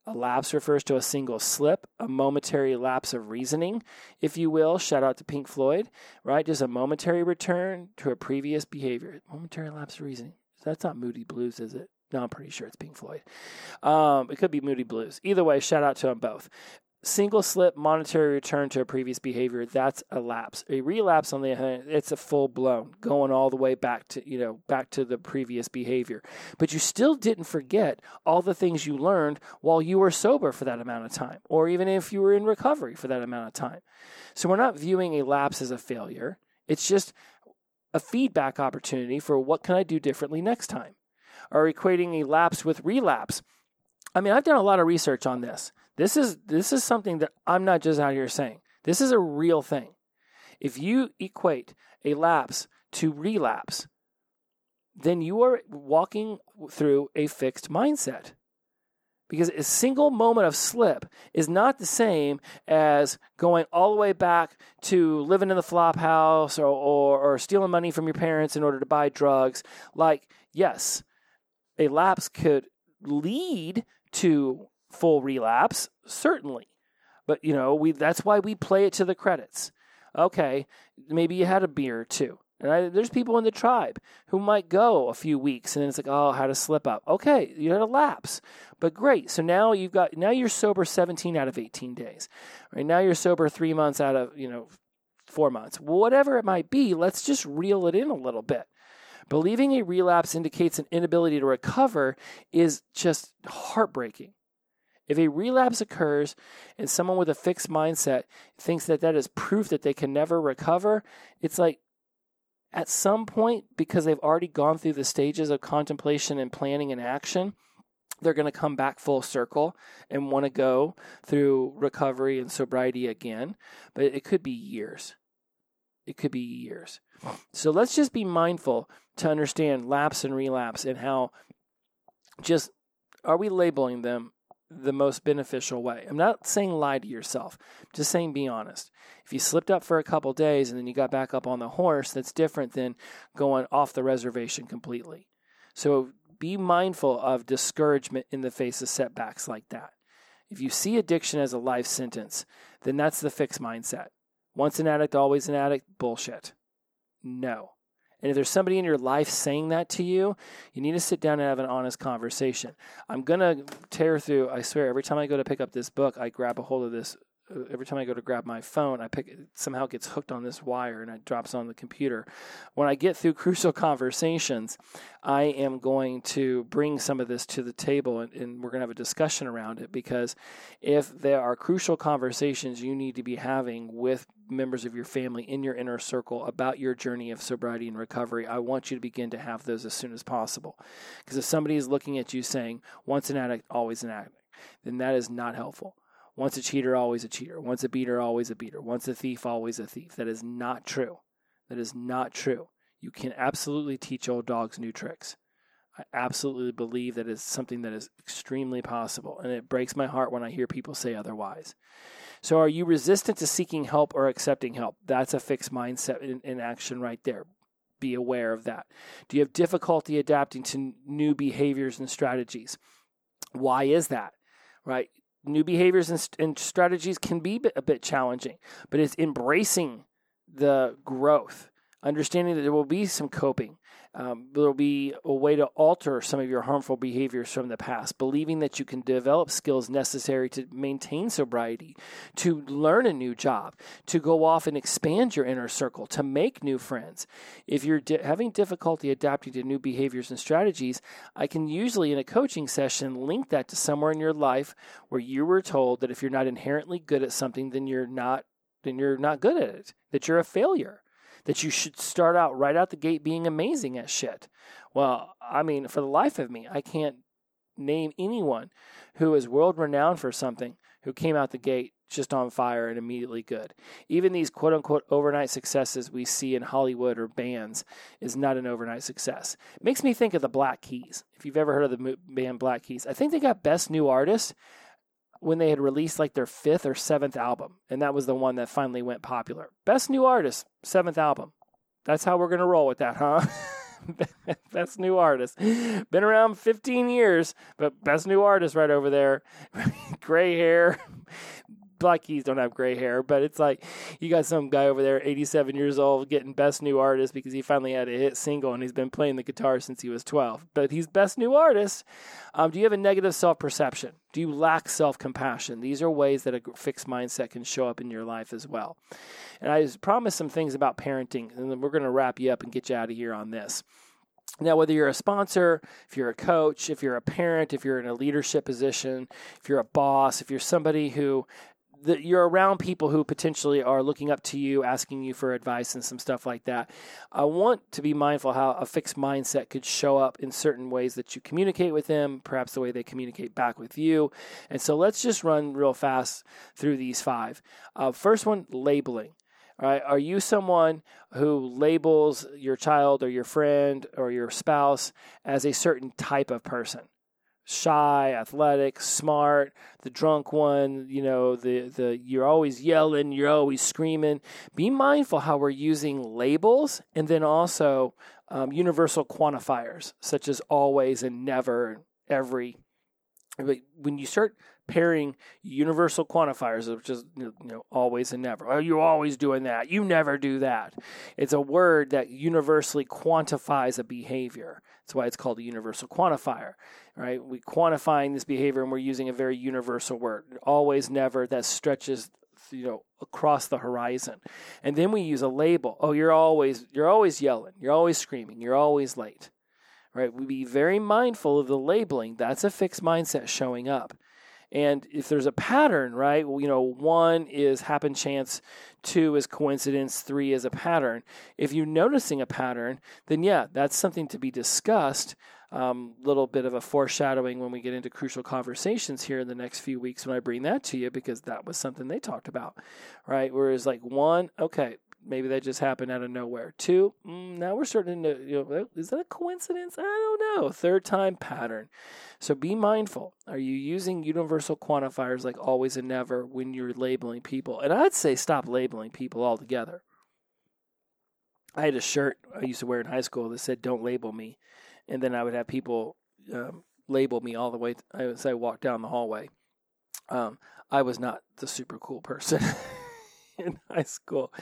A lapse refers to a single slip, a momentary lapse of reasoning, if you will. Shout out to Pink Floyd, right? Just a momentary return to a previous behavior. Momentary lapse of reasoning. That's not Moody Blues, is it? No, I'm pretty sure it's Pink Floyd. Um, it could be Moody Blues. Either way, shout out to them both single slip monetary return to a previous behavior that's a lapse. A relapse on the other hand it's a full blown going all the way back to you know back to the previous behavior. But you still didn't forget all the things you learned while you were sober for that amount of time or even if you were in recovery for that amount of time. So we're not viewing a lapse as a failure. It's just a feedback opportunity for what can i do differently next time? Or equating a lapse with relapse? I mean i've done a lot of research on this this is this is something that I'm not just out here saying. This is a real thing. If you equate a lapse to relapse, then you are walking through a fixed mindset. Because a single moment of slip is not the same as going all the way back to living in the flop house or, or, or stealing money from your parents in order to buy drugs. Like, yes, a lapse could lead to full relapse, certainly. But you know, we that's why we play it to the credits. Okay, maybe you had a beer two. And I, there's people in the tribe who might go a few weeks and then it's like, oh, how to slip up. Okay, you had a lapse, but great. So now you've got now you're sober 17 out of 18 days. Right now you're sober three months out of you know four months. Whatever it might be, let's just reel it in a little bit. Believing a relapse indicates an inability to recover is just heartbreaking. If a relapse occurs and someone with a fixed mindset thinks that that is proof that they can never recover, it's like at some point, because they've already gone through the stages of contemplation and planning and action, they're going to come back full circle and want to go through recovery and sobriety again. But it could be years. It could be years. So let's just be mindful to understand lapse and relapse and how just are we labeling them the most beneficial way. I'm not saying lie to yourself, I'm just saying be honest. If you slipped up for a couple days and then you got back up on the horse, that's different than going off the reservation completely. So be mindful of discouragement in the face of setbacks like that. If you see addiction as a life sentence, then that's the fixed mindset. Once an addict, always an addict, bullshit. No. And if there's somebody in your life saying that to you, you need to sit down and have an honest conversation. I'm going to tear through, I swear, every time I go to pick up this book, I grab a hold of this Uh, every time I go to grab my phone, I pick it somehow gets hooked on this wire and it drops on the computer. When I get through crucial conversations, I am going to bring some of this to the table and, and we're going to have a discussion around it because if there are crucial conversations you need to be having with members of your family in your inner circle about your journey of sobriety and recovery, I want you to begin to have those as soon as possible. Because if somebody is looking at you saying, once an addict, always an addict, then that is not helpful once a cheater, always a cheater. Once a beater, always a beater. Once a thief, always a thief. That is not true. That is not true. You can absolutely teach old dogs new tricks. I absolutely believe that is something that is extremely possible, and it breaks my heart when I hear people say otherwise. So, are you resistant to seeking help or accepting help? That's a fixed mindset in, in action right there. Be aware of that. Do you have difficulty adapting to new behaviors and strategies? Why is that? Right? New behaviors and, and strategies can be a bit challenging, but it's embracing the growth, understanding that there will be some coping, um, there will be a way to alter some of your harmful behaviors from the past, believing that you can develop skills necessary to maintain sobriety, to learn a new job, to go off and expand your inner circle, to make new friends. If you're di- having difficulty adapting to new behaviors and strategies, I can usually in a coaching session link that to somewhere in your life where you were told that if you're not inherently good at something, then you're not then you're not good at it, that you're a failure that you should start out right out the gate being amazing at shit. Well, I mean, for the life of me, I can't name anyone who is world renowned for something who came out the gate just on fire and immediately good. Even these quote unquote overnight successes we see in Hollywood or bands is not an overnight success. Makes me think of the Black Keys. If you've ever heard of the band Black Keys, I think they got Best New Artist when they had released like their fifth or seventh album, and that was the one that finally went popular. Best new artist, seventh album. That's how we're gonna roll with that, huh? best new artist. Been around 15 years, but best new artist right over there. Gray hair, Black Keys don't have gray hair, but it's like you got some guy over there, 87 years old, getting best new artist because he finally had a hit single and he's been playing the guitar since he was 12. But he's best new artist. Um, do you have a negative self perception? Do you lack self compassion? These are ways that a fixed mindset can show up in your life as well. And I promised some things about parenting, and then we're going to wrap you up and get you out of here on this. Now, whether you're a sponsor, if you're a coach, if you're a parent, if you're in a leadership position, if you're a boss, if you're somebody who that you're around people who potentially are looking up to you, asking you for advice and some stuff like that. I want to be mindful how a fixed mindset could show up in certain ways that you communicate with them, perhaps the way they communicate back with you. And so let's just run real fast through these five. Uh, first one, labeling. All right, are you someone who labels your child or your friend or your spouse as a certain type of person? Shy, athletic, smart, the drunk one, you know, the the you're always yelling, you're always screaming. Be mindful how we're using labels and then also um, universal quantifiers such as always and never, every. When you start pairing universal quantifiers, which is you know always and never. Oh, you're always doing that. You never do that. It's a word that universally quantifies a behavior. That's why it's called a universal quantifier, right? We quantifying this behavior and we're using a very universal word. Always, never, that stretches you know across the horizon and then we use a label oh you're always you're always yelling you're always screaming you're always late right we be very mindful of the labeling that's a fixed mindset showing up and if there's a pattern, right, you know, one is happen chance, two is coincidence, three is a pattern. If you're noticing a pattern, then yeah, that's something to be discussed. A um, little bit of a foreshadowing when we get into crucial conversations here in the next few weeks when I bring that to you because that was something they talked about, right? Whereas like one, okay, maybe that just happened out of nowhere. Two, mm, now we're starting to, you know, is that a coincidence? I don't know. Third time pattern. So be mindful. Are you using universal quantifiers like always and never when you're labeling people? And I'd say stop labeling people altogether. I had a shirt I used to wear in high school that said "Don't label me," and then I would have people um, label me all the way as I walked down the hallway. Um, I was not the super cool person. in high school.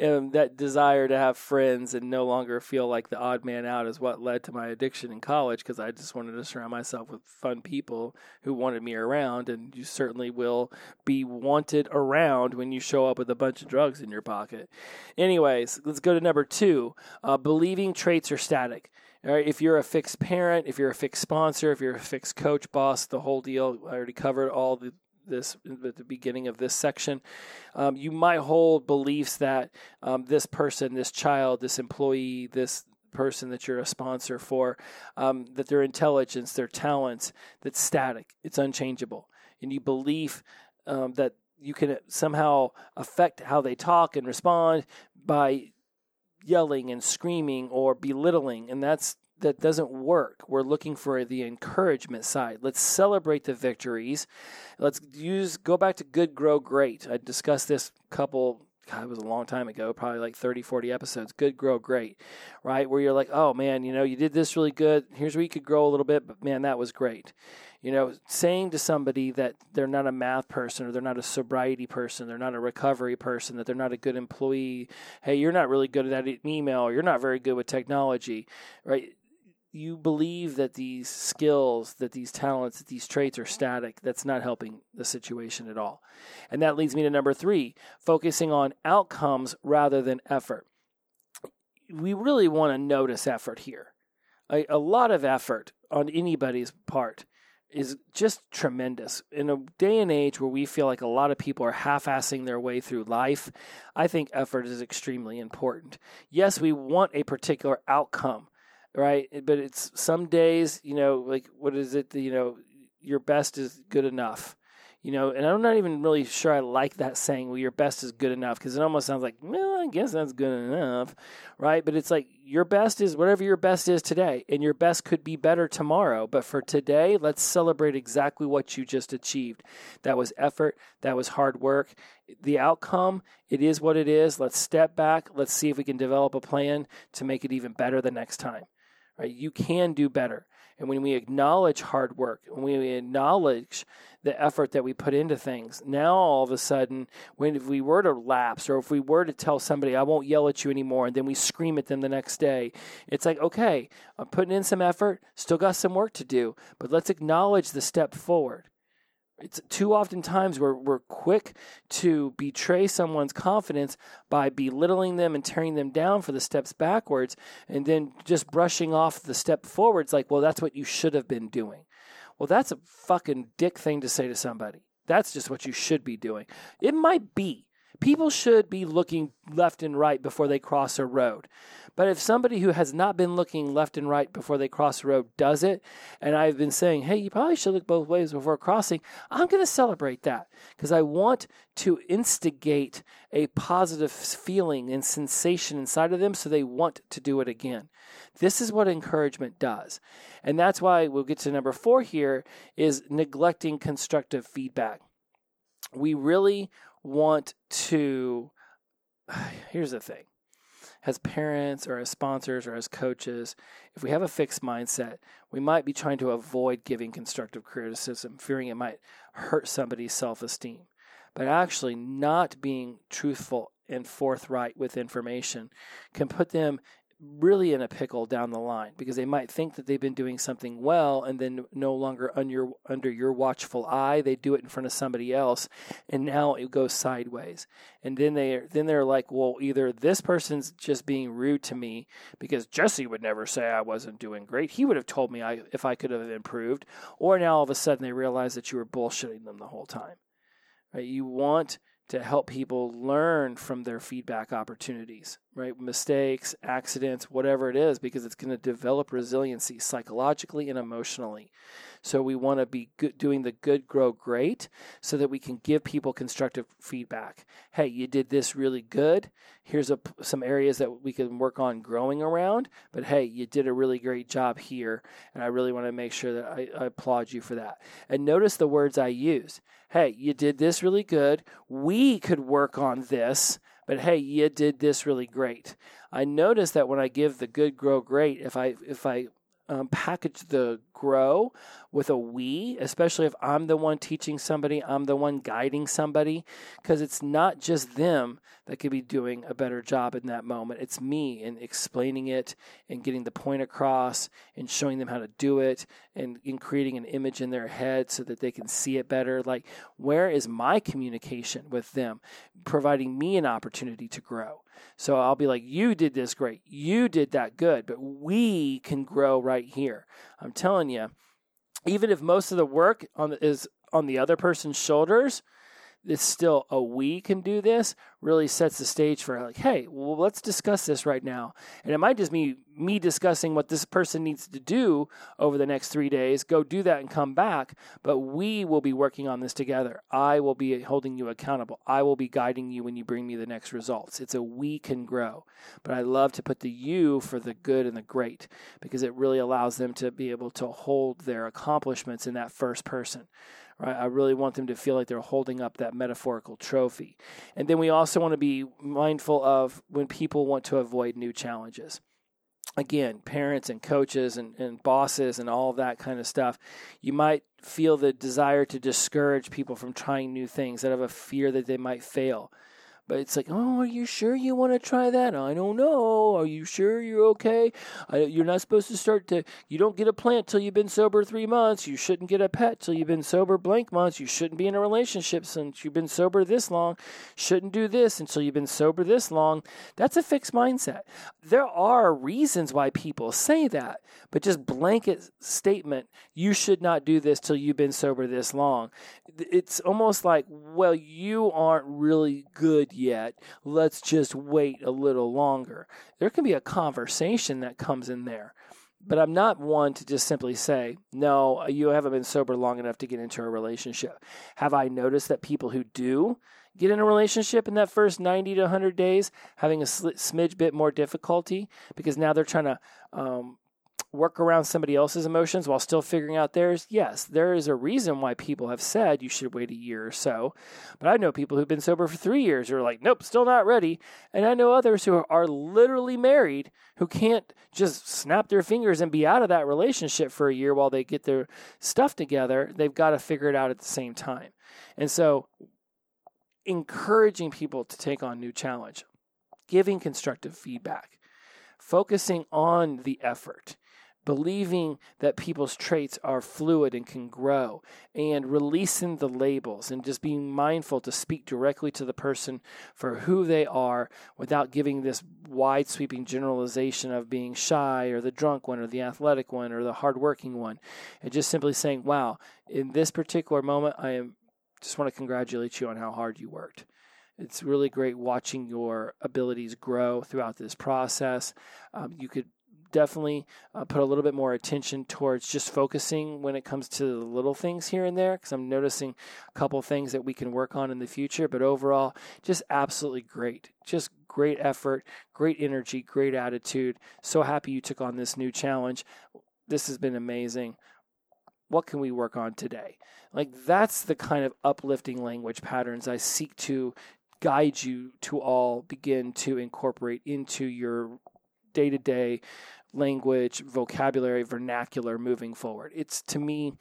And that desire to have friends and no longer feel like the odd man out is what led to my addiction in college because I just wanted to surround myself with fun people who wanted me around. And you certainly will be wanted around when you show up with a bunch of drugs in your pocket. Anyways, let's go to number two uh, believing traits are static. All right, if you're a fixed parent, if you're a fixed sponsor, if you're a fixed coach, boss, the whole deal. I already covered all the this at the beginning of this section. Um, you might hold beliefs that um, this person, this child, this employee, this person that you're a sponsor for, um, that their intelligence, their talents, that's static, it's unchangeable, and you believe um, that you can somehow affect how they talk and respond by yelling and screaming or belittling, and that's that doesn't work. We're looking for the encouragement side. Let's celebrate the victories. Let's use go back to good grow great. I discussed this couple God, it was a long time ago, probably like 30, 40 episodes. Good grow great, right? Where you're like, oh man, you know, you did this really good. Here's where you could grow a little bit, but man, that was great. You know, saying to somebody that they're not a math person or they're not a sobriety person, they're not a recovery person, that they're not a good employee. Hey, you're not really good at email, or you're not very good with technology, right? You believe that these skills, that these talents, that these traits are static, that's not helping the situation at all. And that leads me to number three focusing on outcomes rather than effort. We really want to notice effort here. A, a lot of effort on anybody's part is just tremendous. In a day and age where we feel like a lot of people are half assing their way through life, I think effort is extremely important. Yes, we want a particular outcome right? But it's some days, you know, like what is it? You know, your best is good enough. You know, and I'm not even really sure I like that saying, well, your best is good enough, because it almost sounds like, well, I guess that's good enough, right? But it's like your best is whatever your best is today, and your best could be better tomorrow. But for today, let's celebrate exactly what you just achieved. That was effort, that was hard work. The outcome, it is what it is. Let's step back. Let's see if we can develop a plan to make it even better the next time. Right? You can do better. And when we acknowledge hard work, when we acknowledge the effort that we put into things, now all of a sudden, when if we were to lapse or if we were to tell somebody, I won't yell at you anymore, and then we scream at them the next day, it's like, okay, I'm putting in some effort, still got some work to do, but let's acknowledge the step forward. It's too often times where we're quick to betray someone's confidence by belittling them and tearing them down for the steps backwards and then just brushing off the step forwards like, well, that's what you should have been doing. Well, that's a fucking dick thing to say to somebody. That's just what you should be doing. It might be. People should be looking left and right before they cross a road. But if somebody who has not been looking left and right before they cross a road does it, and I've been saying, hey, you probably should look both ways before crossing, I'm going to celebrate that because I want to instigate a positive feeling and sensation inside of them so they want to do it again. This is what encouragement does. And that's why we'll get to number four here is neglecting constructive feedback. We really want to. Here's the thing as parents or as sponsors or as coaches, if we have a fixed mindset, we might be trying to avoid giving constructive criticism, fearing it might hurt somebody's self esteem. But actually, not being truthful and forthright with information can put them really in a pickle down the line because they might think that they've been doing something well and then no longer under your, under your watchful eye they do it in front of somebody else and now it goes sideways. And then they then they're like well either this person's just being rude to me because Jesse would never say I wasn't doing great. He would have told me I, if I could have improved. Or now all of a sudden they realize that you were bullshitting them the whole time right? You want to help people learn from their feedback opportunities, right? Mistakes, accidents, whatever it is, because it's going to develop resiliency psychologically and emotionally. So we want to be good, doing the good grow great so that we can give people constructive feedback. Hey, you did this really good. Here's a, some areas that we can work on growing around. But hey, you did a really great job here. And I really want to make sure that I, I applaud you for that. And notice the words I use. Hey, you did this really good. We could work on this but hey, you did this really great. I notice that when I give the good grow great, if I if I um, package the grow with a we, especially if I'm the one teaching somebody, I'm the one guiding somebody, because it's not just them that could be doing a better job in that moment. It's me and explaining it and getting the point across and showing them how to do it and in creating an image in their head so that they can see it better. Like, where is my communication with them, providing me an opportunity to grow? So I'll be like, you did this great. You did that good, but we can grow right here. I'm telling you, even if most of the work on is on the other person's shoulders, it's still a we can do this really sets the stage for like hey well let's discuss this right now. And it might just be me discussing what this person needs to do over the next three days go do that and come back. But we will be working on this together. I will be holding you accountable. I will be guiding you when you bring me the next results. It's a we can grow. But i love to put the you for the good and the great because it really allows them to be able to hold their accomplishments in that first person Right? I really want them to feel like they're holding up that metaphorical trophy. And then we also want to be mindful of when people want to avoid new challenges. Again, parents and coaches and, and bosses and all that kind of stuff, you might feel the desire to discourage people from trying new things out of a fear that they might fail. But it's like, oh, are you sure you want to try that? I don't know. Are you sure you're okay? you're not supposed to start to. You don't get a plant till you've been sober three months. You shouldn't get a pet till you've been sober blank months. You shouldn't be in a relationship since you've been sober this long. Shouldn't do this until you've been sober this long. That's a fixed mindset. There are reasons why people say that, but just blanket statement, you should not do this till you've been sober this long. It's almost like, well, you aren't really good yet. Let's just wait a little longer. There can be a conversation that comes in there. But I'm not one to just simply say, no, you haven't been sober long enough to get into a relationship. Have I noticed that people who do get in a relationship in that first 90 to 100 days having a smidge bit more difficulty because now they're trying to um, work around somebody else's emotions while still figuring out theirs? Yes, there is a reason why people have said you should wait a year or so. But I know people who've been sober for three years who are like, nope, still not ready. And I know others who are literally married who can't just snap their fingers and be out of that relationship for a year while they get their stuff together. They've got to figure it out at the same time. And so, encouraging people to take on new challenge, giving constructive feedback, focusing on the effort believing that people's traits are fluid and can grow, and releasing the labels and just being mindful to speak directly to the person for who they are without giving this wide sweeping generalization of being shy or the drunk one or the athletic one or the hardworking one. And just simply saying, wow, in this particular moment, I am just want to congratulate you on how hard you worked. It's really great watching your abilities grow throughout this process. Um, you could definitely uh, put a little bit more attention towards just focusing when it comes to the little things here and there because I'm noticing a couple things that we can work on in the future. But overall, just absolutely great. Just great effort, great energy, great attitude. So happy you took on this new challenge. This has been amazing. What can we work on today? Like, that's the kind of uplifting language patterns I seek to guide you to all begin to incorporate into your day to day language, vocabulary, vernacular moving forward. It's to me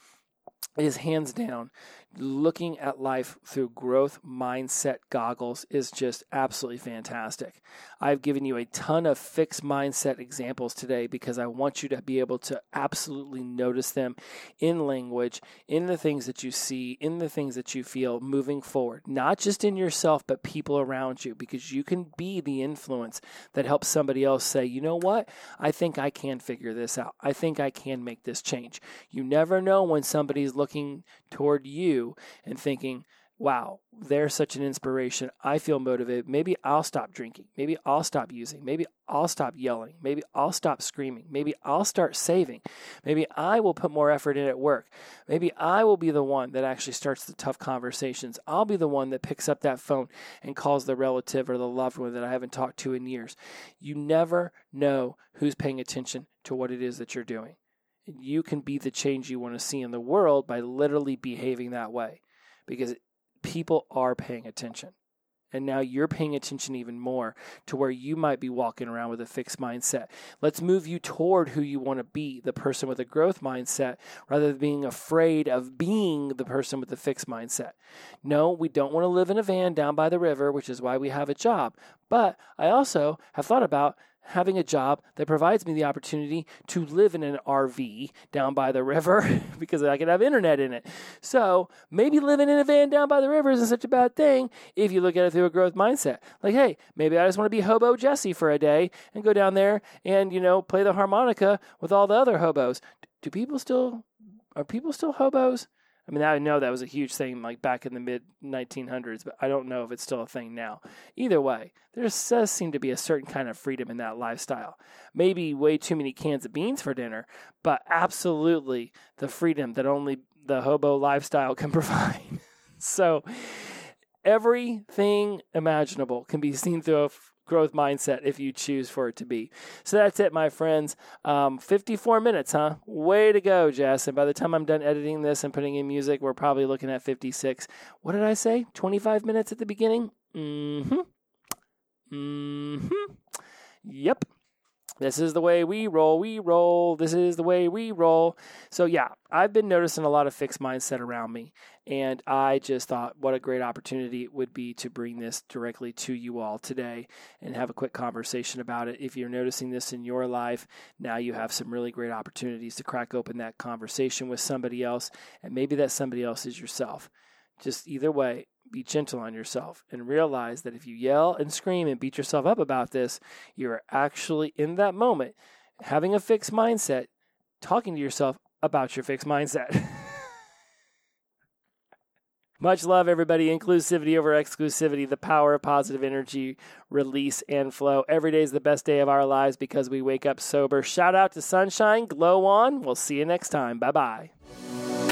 is hands down looking at life through growth mindset goggles is just absolutely fantastic. I've given you a ton of fixed mindset examples today because I want you to be able to absolutely notice them in language, in the things that you see, in the things that you feel moving forward, not just in yourself, but people around you, because you can be the influence that helps somebody else say, you know what? I think I can figure this out. I think I can make this change. You never know when somebody's looking toward you and thinking, wow, they're such an inspiration. I feel motivated. Maybe I'll stop drinking. Maybe I'll stop using. Maybe I'll stop yelling. Maybe I'll stop screaming. Maybe I'll start saving. Maybe I will put more effort in at work. Maybe I will be the one that actually starts the tough conversations. I'll be the one that picks up that phone and calls the relative or the loved one that I haven't talked to in years. You never know who's paying attention to what it is that you're doing you can be the change you want to see in the world by literally behaving that way because people are paying attention. And now you're paying attention even more to where you might be walking around with a fixed mindset. Let's move you toward who you want to be, the person with a growth mindset, rather than being afraid of being the person with the fixed mindset. No, we don't want to live in a van down by the river, which is why we have a job. But I also have thought about having a job that provides me the opportunity to live in an RV down by the river because I can have internet in it. So maybe living in a van down by the river isn't such a bad thing if you look at it through a growth mindset. Like, hey, maybe I just want to be hobo Jesse for a day and go down there and, you know, play the harmonica with all the other hobos. Do people still, are people still hobos? I mean, I know that was a huge thing like back in the mid 1900s, but I don't know if it's still a thing now. Either way, there does seem to be a certain kind of freedom in that lifestyle. Maybe way too many cans of beans for dinner, but absolutely the freedom that only the hobo lifestyle can provide. so, everything imaginable can be seen through a growth mindset if you choose for it to be. So that's it, my friends. Um, 54 minutes, huh? Way to go, Jess. And by the time I'm done editing this and putting in music, we're probably looking at 56. What did I say? 25 minutes at the beginning? Mm hmm. Mm hmm. Yep. This is the way we roll. We roll. This is the way we roll. So, yeah, I've been noticing a lot of fixed mindset around me. And I just thought what a great opportunity it would be to bring this directly to you all today and have a quick conversation about it. If you're noticing this in your life, now you have some really great opportunities to crack open that conversation with somebody else. And maybe that somebody else is yourself. Just either way, be gentle on yourself and realize that if you yell and scream and beat yourself up about this, you're actually in that moment having a fixed mindset, talking to yourself about your fixed mindset. Much love, everybody. Inclusivity over exclusivity, the power of positive energy, release, and flow. Every day is the best day of our lives because we wake up sober. Shout out to Sunshine, Glow On. We'll see you next time. Bye bye.